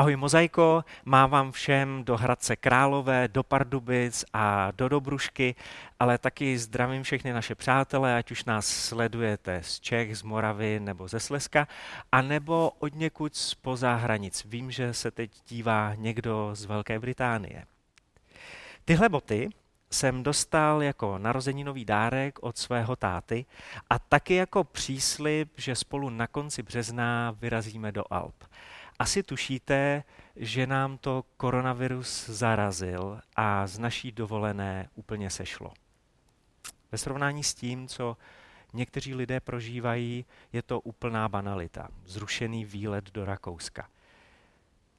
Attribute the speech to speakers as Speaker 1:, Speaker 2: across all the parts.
Speaker 1: Ahoj Mozaiko, mám vám všem do Hradce Králové, do Pardubic a do Dobrušky, ale taky zdravím všechny naše přátelé, ať už nás sledujete z Čech, z Moravy nebo ze Slezska, a nebo od někud spoza hranic. Vím, že se teď dívá někdo z Velké Británie. Tyhle boty jsem dostal jako narozeninový dárek od svého táty a taky jako příslip, že spolu na konci března vyrazíme do Alp. Asi tušíte, že nám to koronavirus zarazil a z naší dovolené úplně sešlo. Ve srovnání s tím, co někteří lidé prožívají, je to úplná banalita. Zrušený výlet do Rakouska.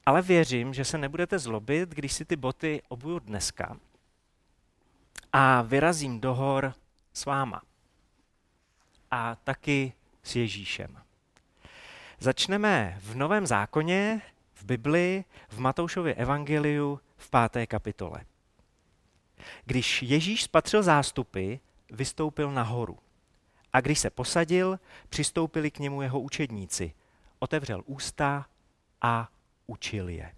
Speaker 1: Ale věřím, že se nebudete zlobit, když si ty boty obuju dneska a vyrazím do hor s váma. A taky s Ježíšem. Začneme v Novém zákoně, v Bibli, v Matoušově evangeliu v páté kapitole. Když Ježíš spatřil zástupy, vystoupil nahoru. A když se posadil, přistoupili k němu jeho učedníci. Otevřel ústa a učil je.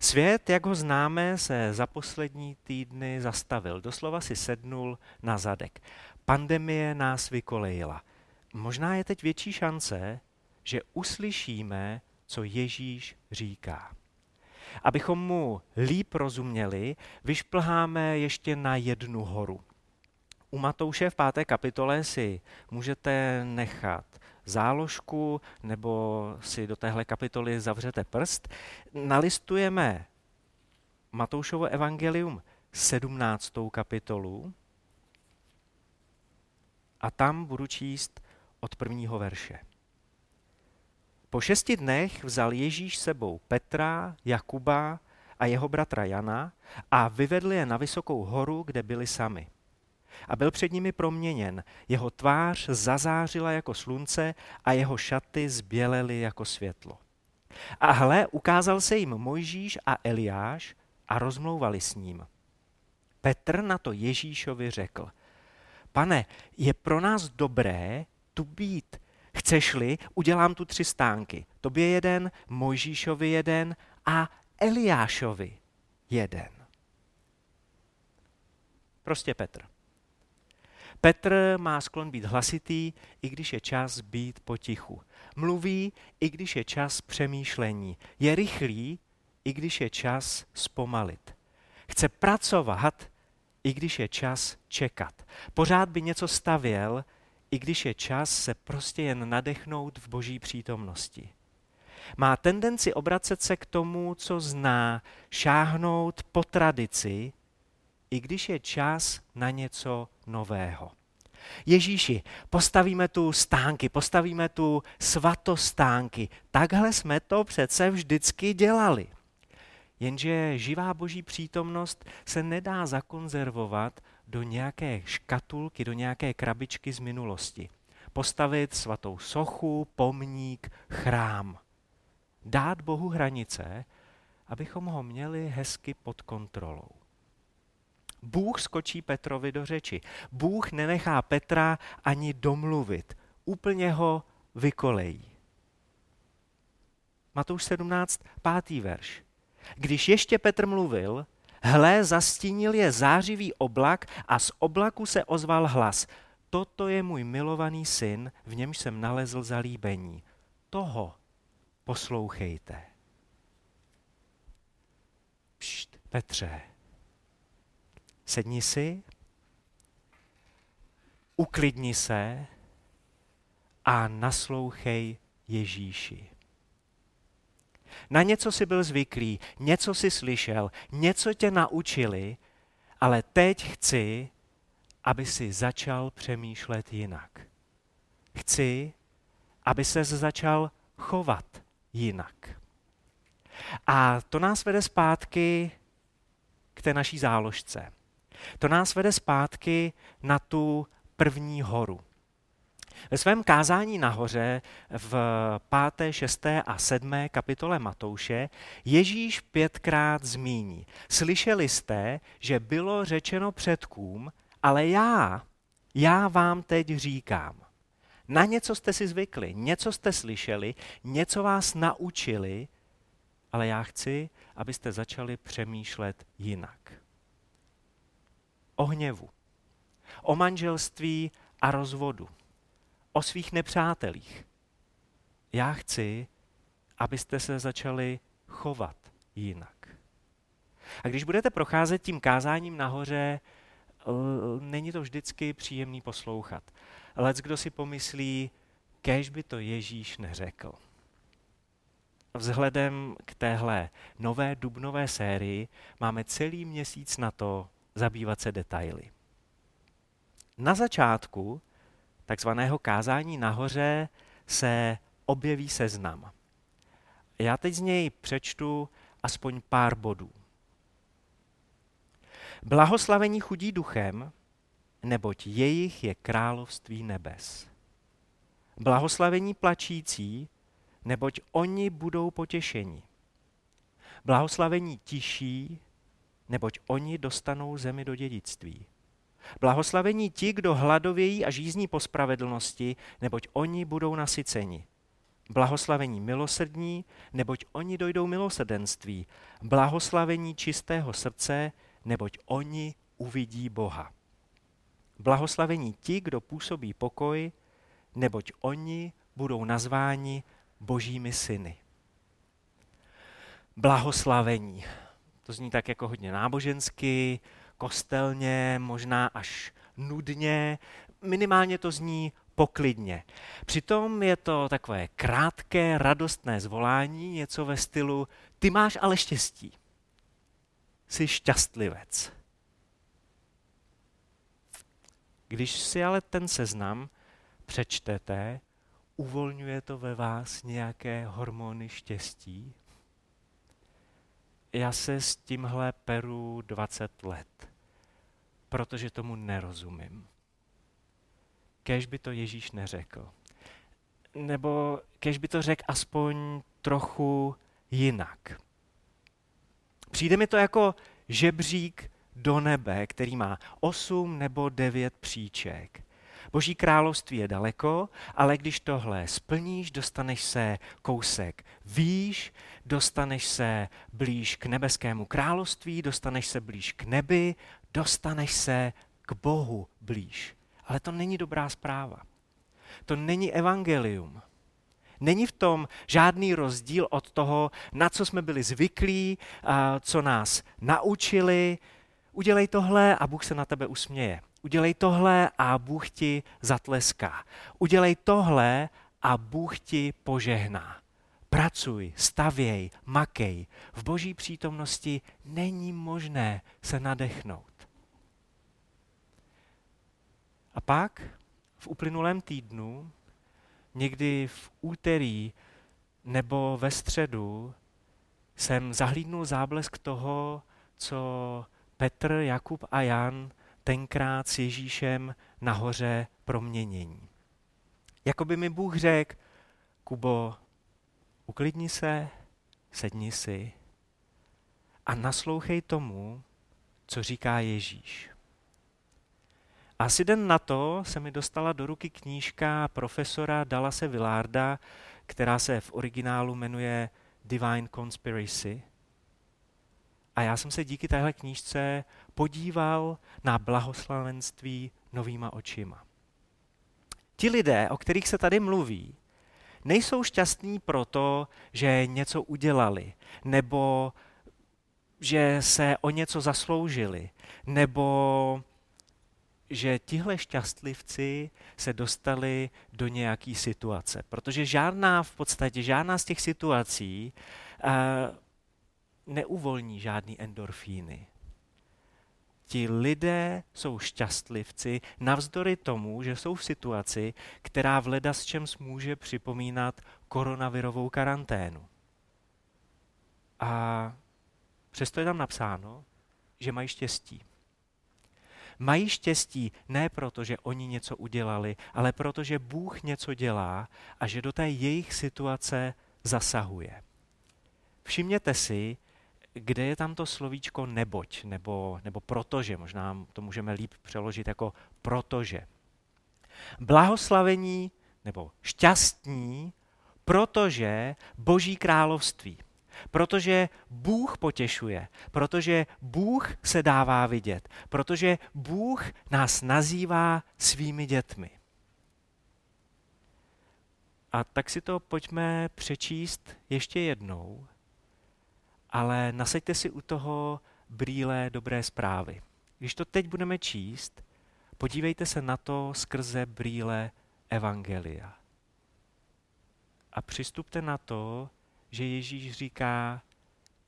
Speaker 1: Svět, jak ho známe, se za poslední týdny zastavil. Doslova si sednul na zadek. Pandemie nás vykolejila – možná je teď větší šance, že uslyšíme, co Ježíš říká. Abychom mu líp rozuměli, vyšplháme ještě na jednu horu. U Matouše v páté kapitole si můžete nechat záložku nebo si do téhle kapitoly zavřete prst. Nalistujeme Matoušovo evangelium 17. kapitolu a tam budu číst od prvního verše. Po šesti dnech vzal Ježíš sebou Petra, Jakuba a jeho bratra Jana a vyvedl je na vysokou horu, kde byli sami. A byl před nimi proměněn, jeho tvář zazářila jako slunce a jeho šaty zbělely jako světlo. A hle, ukázal se jim Mojžíš a Eliáš a rozmlouvali s ním. Petr na to Ježíšovi řekl, pane, je pro nás dobré, tu být. Chceš-li, udělám tu tři stánky. Tobě jeden, Mojžíšovi jeden a Eliášovi jeden. Prostě Petr. Petr má sklon být hlasitý, i když je čas být potichu. Mluví, i když je čas přemýšlení. Je rychlý, i když je čas zpomalit. Chce pracovat, i když je čas čekat. Pořád by něco stavěl, i když je čas se prostě jen nadechnout v boží přítomnosti. Má tendenci obracet se k tomu, co zná, šáhnout po tradici, i když je čas na něco nového. Ježíši, postavíme tu stánky, postavíme tu svatostánky. Takhle jsme to přece vždycky dělali. Jenže živá boží přítomnost se nedá zakonzervovat do nějaké škatulky, do nějaké krabičky z minulosti. Postavit svatou sochu, pomník, chrám. Dát Bohu hranice, abychom ho měli hezky pod kontrolou. Bůh skočí Petrovi do řeči. Bůh nenechá Petra ani domluvit. Úplně ho vykolejí. Matouš 17, pátý verš. Když ještě Petr mluvil, Hle, zastínil je zářivý oblak a z oblaku se ozval hlas. Toto je můj milovaný syn, v němž jsem nalezl zalíbení. Toho poslouchejte. Pšt, Petře, sedni si, uklidni se a naslouchej Ježíši. Na něco si byl zvyklý, něco si slyšel, něco tě naučili, ale teď chci, aby si začal přemýšlet jinak. Chci, aby se začal chovat jinak. A to nás vede zpátky k té naší záložce. To nás vede zpátky na tu první horu. Ve svém kázání nahoře v páté, šesté a sedmé kapitole Matouše Ježíš pětkrát zmíní. Slyšeli jste, že bylo řečeno předkům, ale já, já vám teď říkám. Na něco jste si zvykli, něco jste slyšeli, něco vás naučili, ale já chci, abyste začali přemýšlet jinak. O hněvu, o manželství a rozvodu, o svých nepřátelích. Já chci, abyste se začali chovat jinak. A když budete procházet tím kázáním nahoře, není to vždycky příjemný poslouchat. Lec, kdo si pomyslí, kež by to Ježíš neřekl. Vzhledem k téhle nové dubnové sérii máme celý měsíc na to zabývat se detaily. Na začátku takzvaného kázání nahoře se objeví seznam. Já teď z něj přečtu aspoň pár bodů. Blahoslavení chudí duchem, neboť jejich je království nebes. Blahoslavení plačící, neboť oni budou potěšeni. Blahoslavení tiší, neboť oni dostanou zemi do dědictví. Blahoslavení ti, kdo hladovějí a žízní po spravedlnosti, neboť oni budou nasyceni. Blahoslavení milosrdní, neboť oni dojdou milosrdenství. Blahoslavení čistého srdce, neboť oni uvidí Boha. Blahoslavení ti, kdo působí pokoj, neboť oni budou nazváni božími syny. Blahoslavení. To zní tak jako hodně nábožensky, kostelně, možná až nudně, minimálně to zní poklidně. Přitom je to takové krátké, radostné zvolání, něco ve stylu ty máš ale štěstí. Jsi šťastlivec. Když si ale ten seznam přečtete, uvolňuje to ve vás nějaké hormony štěstí? Já se s tímhle peru 20 let, protože tomu nerozumím. Kež by to Ježíš neřekl. Nebo kež by to řekl aspoň trochu jinak. Přijde mi to jako žebřík do nebe, který má osm nebo devět příček. Boží království je daleko, ale když tohle splníš, dostaneš se kousek výš, dostaneš se blíž k nebeskému království, dostaneš se blíž k nebi, dostaneš se k Bohu blíž. Ale to není dobrá zpráva. To není evangelium. Není v tom žádný rozdíl od toho, na co jsme byli zvyklí, co nás naučili. Udělej tohle a Bůh se na tebe usměje. Udělej tohle a Bůh ti zatleská. Udělej tohle a Bůh ti požehná. Pracuj, stavěj, makej. V boží přítomnosti není možné se nadechnout. A pak v uplynulém týdnu, někdy v úterý nebo ve středu, jsem zahlídnul záblesk toho, co Petr, Jakub a Jan tenkrát s Ježíšem nahoře proměnění. Jakoby mi Bůh řekl, Kubo, uklidni se, sedni si a naslouchej tomu, co říká Ježíš. Asi den na to se mi dostala do ruky knížka profesora Dallase Villarda, která se v originálu jmenuje Divine Conspiracy. A já jsem se díky téhle knížce podíval na blahoslavenství novýma očima. Ti lidé, o kterých se tady mluví, nejsou šťastní proto, že něco udělali, nebo že se o něco zasloužili, nebo že tihle šťastlivci se dostali do nějaké situace. Protože žádná, v podstatě žádná z těch situací uh, neuvolní žádný endorfíny. Ti lidé jsou šťastlivci navzdory tomu, že jsou v situaci, která v leda s čem může připomínat koronavirovou karanténu. A přesto je tam napsáno, že mají štěstí. Mají štěstí ne proto, že oni něco udělali, ale proto, že Bůh něco dělá a že do té jejich situace zasahuje. Všimněte si, kde je tam to slovíčko neboť, nebo, nebo protože, možná to můžeme líp přeložit jako protože. Blahoslavení nebo šťastní, protože Boží království, protože Bůh potěšuje, protože Bůh se dává vidět, protože Bůh nás nazývá svými dětmi. A tak si to pojďme přečíst ještě jednou, ale nasaďte si u toho brýle dobré zprávy. Když to teď budeme číst, podívejte se na to skrze brýle Evangelia. A přistupte na to, že Ježíš říká,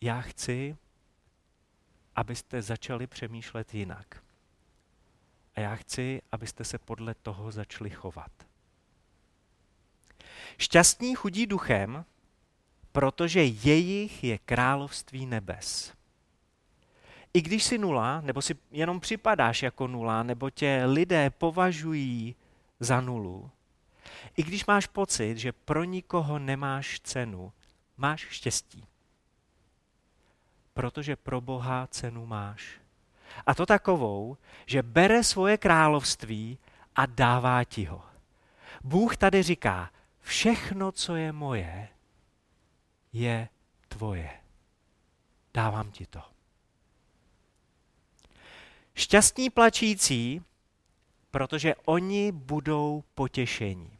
Speaker 1: já chci, abyste začali přemýšlet jinak. A já chci, abyste se podle toho začali chovat. Šťastní chudí duchem, protože jejich je království nebes. I když jsi nula, nebo si jenom připadáš jako nula, nebo tě lidé považují za nulu, i když máš pocit, že pro nikoho nemáš cenu, máš štěstí. Protože pro Boha cenu máš. A to takovou, že bere svoje království a dává ti ho. Bůh tady říká, všechno, co je moje, je tvoje. Dávám ti to. Šťastní plačící, protože oni budou potěšení.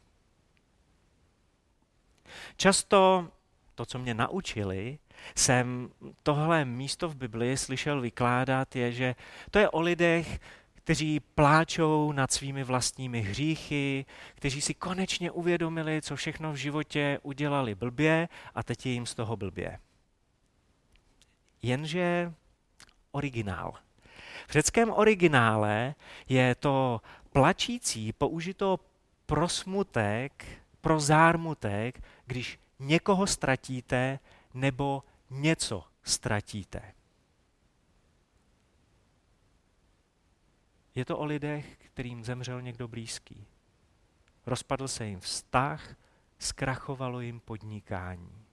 Speaker 1: Často to, co mě naučili, jsem tohle místo v Biblii slyšel vykládat, je, že to je o lidech, kteří pláčou nad svými vlastními hříchy, kteří si konečně uvědomili, co všechno v životě udělali blbě a teď je jim z toho blbě. Jenže originál. V řeckém originále je to plačící použito pro smutek, pro zármutek, když někoho ztratíte nebo něco ztratíte. Je to o lidech, kterým zemřel někdo blízký. Rozpadl se jim vztah, zkrachovalo jim podnikání.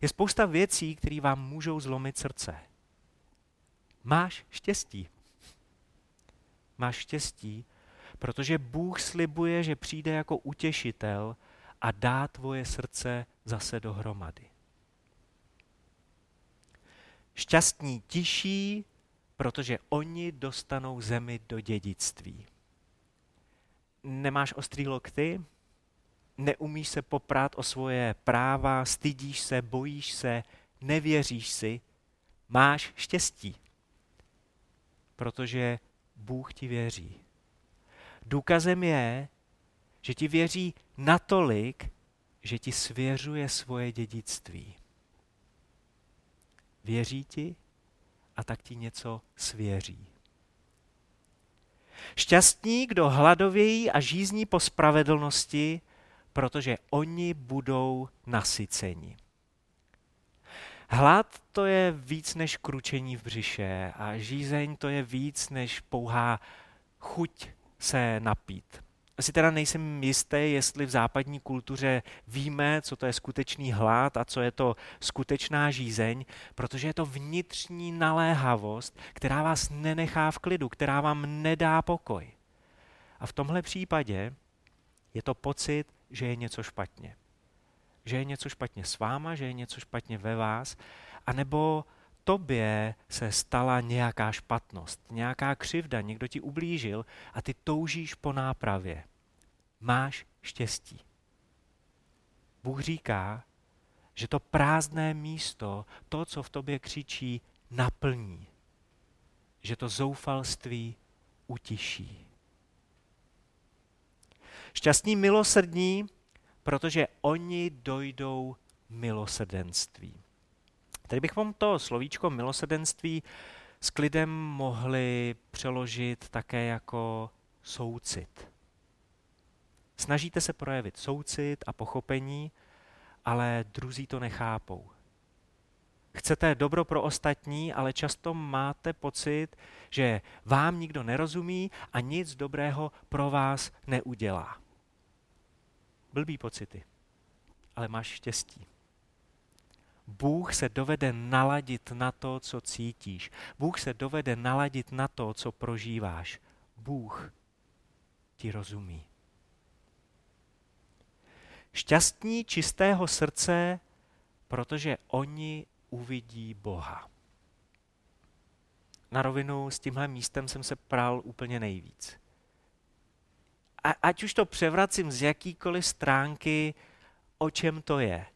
Speaker 1: Je spousta věcí, které vám můžou zlomit srdce. Máš štěstí. Máš štěstí, protože Bůh slibuje, že přijde jako utěšitel a dá tvoje srdce zase dohromady. Šťastní tiší, protože oni dostanou zemi do dědictví. Nemáš ostrý lokty? Neumíš se poprát o svoje práva, stydíš se, bojíš se, nevěříš si? Máš štěstí, protože Bůh ti věří. Důkazem je, že ti věří natolik, že ti svěřuje svoje dědictví. Věří ti a tak ti něco svěří. Šťastní, kdo hladovějí a žízní po spravedlnosti, protože oni budou nasyceni. Hlad to je víc než kručení v břiše a žízeň to je víc než pouhá chuť se napít si teda nejsem jistý, jestli v západní kultuře víme, co to je skutečný hlad a co je to skutečná žízeň, protože je to vnitřní naléhavost, která vás nenechá v klidu, která vám nedá pokoj. A v tomhle případě je to pocit, že je něco špatně. Že je něco špatně s váma, že je něco špatně ve vás, anebo tobě se stala nějaká špatnost, nějaká křivda, někdo ti ublížil a ty toužíš po nápravě. Máš štěstí. Bůh říká, že to prázdné místo, to, co v tobě křičí, naplní. Že to zoufalství utiší. Šťastní milosrdní, protože oni dojdou milosrdenství. Tady bychom to slovíčko milosrdenství s klidem mohli přeložit také jako soucit. Snažíte se projevit soucit a pochopení, ale druzí to nechápou. Chcete dobro pro ostatní, ale často máte pocit, že vám nikdo nerozumí a nic dobrého pro vás neudělá. Blbý pocity, ale máš štěstí. Bůh se dovede naladit na to, co cítíš. Bůh se dovede naladit na to, co prožíváš. Bůh ti rozumí. Šťastní čistého srdce, protože oni uvidí Boha. Na rovinu s tímhle místem jsem se prál úplně nejvíc. A, ať už to převracím z jakýkoliv stránky, o čem to je.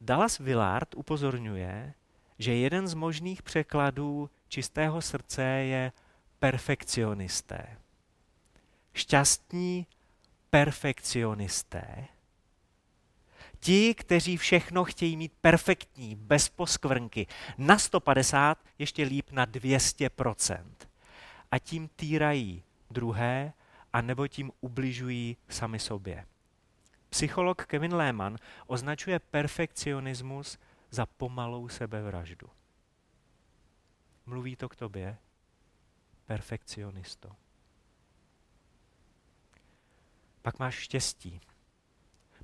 Speaker 1: Dallas Willard upozorňuje, že jeden z možných překladů čistého srdce je perfekcionisté. Šťastní perfekcionisté. Ti, kteří všechno chtějí mít perfektní, bez poskvrnky, na 150, ještě líp na 200%. A tím týrají druhé, a nebo tím ubližují sami sobě. Psycholog Kevin Lehman označuje perfekcionismus za pomalou sebevraždu. Mluví to k tobě, perfekcionisto. Pak máš štěstí,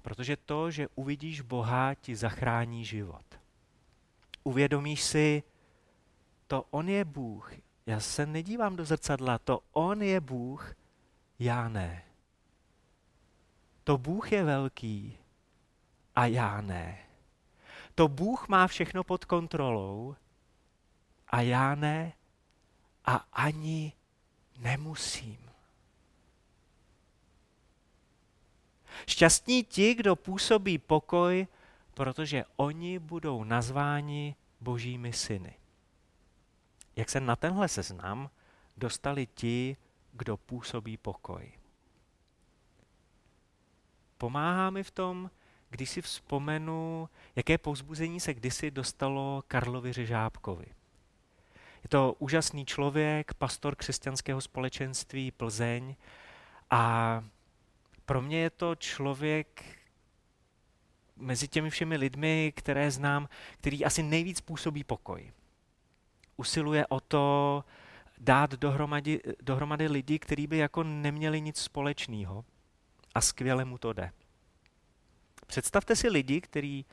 Speaker 1: protože to, že uvidíš Boha, ti zachrání život. Uvědomíš si, to On je Bůh. Já se nedívám do zrcadla, to On je Bůh, já ne. To Bůh je velký a já ne. To Bůh má všechno pod kontrolou a já ne a ani nemusím. Šťastní ti, kdo působí pokoj, protože oni budou nazváni božími syny. Jak se na tenhle seznam dostali ti, kdo působí pokoj. Pomáhá mi v tom, když si vzpomenu, jaké povzbuzení se kdysi dostalo Karlovi Řežábkovi. Je to úžasný člověk, pastor křesťanského společenství Plzeň a pro mě je to člověk mezi těmi všemi lidmi, které znám, který asi nejvíc působí pokoj. Usiluje o to dát dohromady, dohromady lidi, kteří by jako neměli nic společného a skvěle mu to jde. Představte si lidi, který,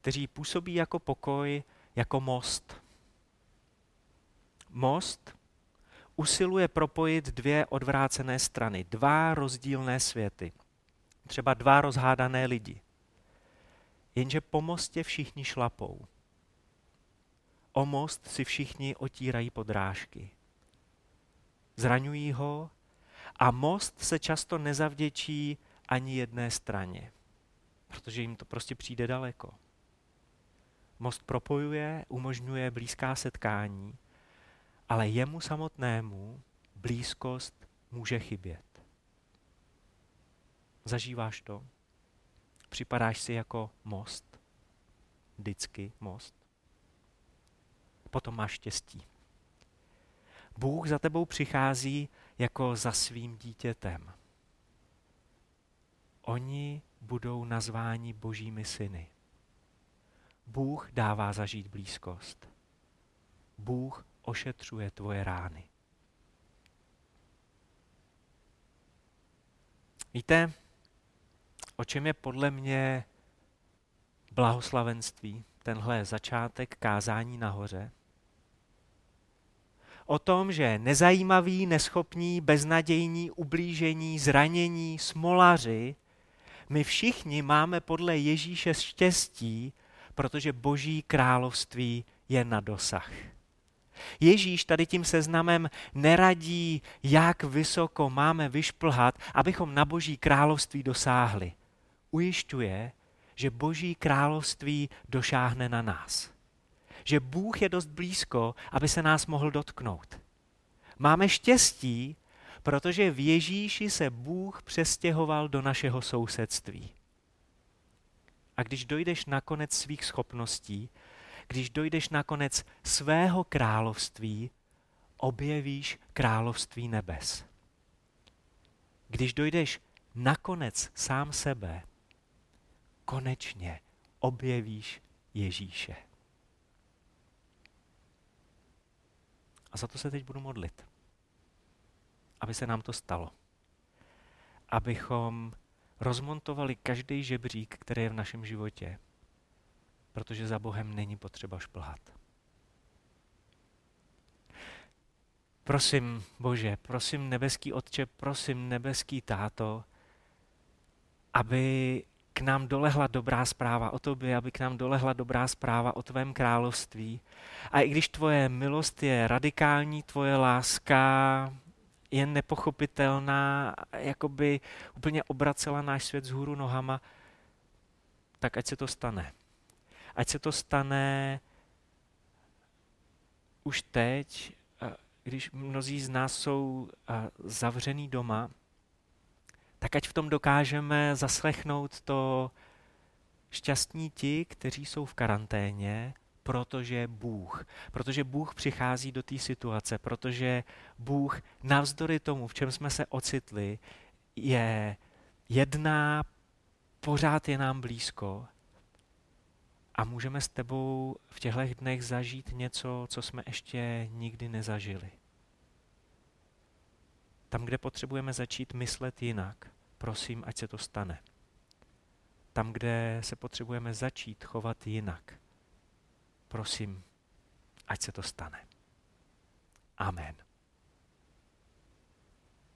Speaker 1: kteří působí jako pokoj, jako most. Most usiluje propojit dvě odvrácené strany, dva rozdílné světy, třeba dva rozhádané lidi. Jenže po mostě všichni šlapou. O most si všichni otírají podrážky. Zraňují ho a most se často nezavděčí ani jedné straně, protože jim to prostě přijde daleko. Most propojuje, umožňuje blízká setkání, ale jemu samotnému blízkost může chybět. Zažíváš to? Připadáš si jako most? Vždycky most? Potom máš štěstí. Bůh za tebou přichází jako za svým dítětem. Oni budou nazváni božími syny. Bůh dává zažít blízkost. Bůh ošetřuje tvoje rány. Víte, o čem je podle mě blahoslavenství, tenhle začátek kázání nahoře? O tom, že nezajímaví, neschopní, beznadějní, ublížení, zranění, smolaři, my všichni máme podle Ježíše štěstí, protože Boží království je na dosah. Ježíš tady tím seznamem neradí, jak vysoko máme vyšplhat, abychom na Boží království dosáhli. Ujišťuje, že Boží království došáhne na nás. Že Bůh je dost blízko, aby se nás mohl dotknout. Máme štěstí, protože v Ježíši se Bůh přestěhoval do našeho sousedství. A když dojdeš na konec svých schopností, když dojdeš na konec svého království, objevíš království nebes. Když dojdeš na konec sám sebe, konečně objevíš Ježíše. A za to se teď budu modlit. Aby se nám to stalo. Abychom rozmontovali každý žebřík, který je v našem životě protože za Bohem není potřeba šplhat. Prosím, Bože, prosím nebeský Otče, prosím nebeský táto, aby k nám dolehla dobrá zpráva o tobě, aby k nám dolehla dobrá zpráva o tvém království. A i když tvoje milost je radikální, tvoje láska je nepochopitelná, jakoby úplně obracela náš svět z hůru nohama, tak ať se to stane. Ať se to stane už teď, když mnozí z nás jsou zavřený doma, tak ať v tom dokážeme zaslechnout to šťastní ti, kteří jsou v karanténě, protože Bůh. Protože Bůh přichází do té situace, protože Bůh navzdory tomu, v čem jsme se ocitli, je jedná, pořád je nám blízko a můžeme s tebou v těchto dnech zažít něco, co jsme ještě nikdy nezažili. Tam, kde potřebujeme začít myslet jinak, prosím, ať se to stane. Tam, kde se potřebujeme začít chovat jinak, prosím, ať se to stane. Amen.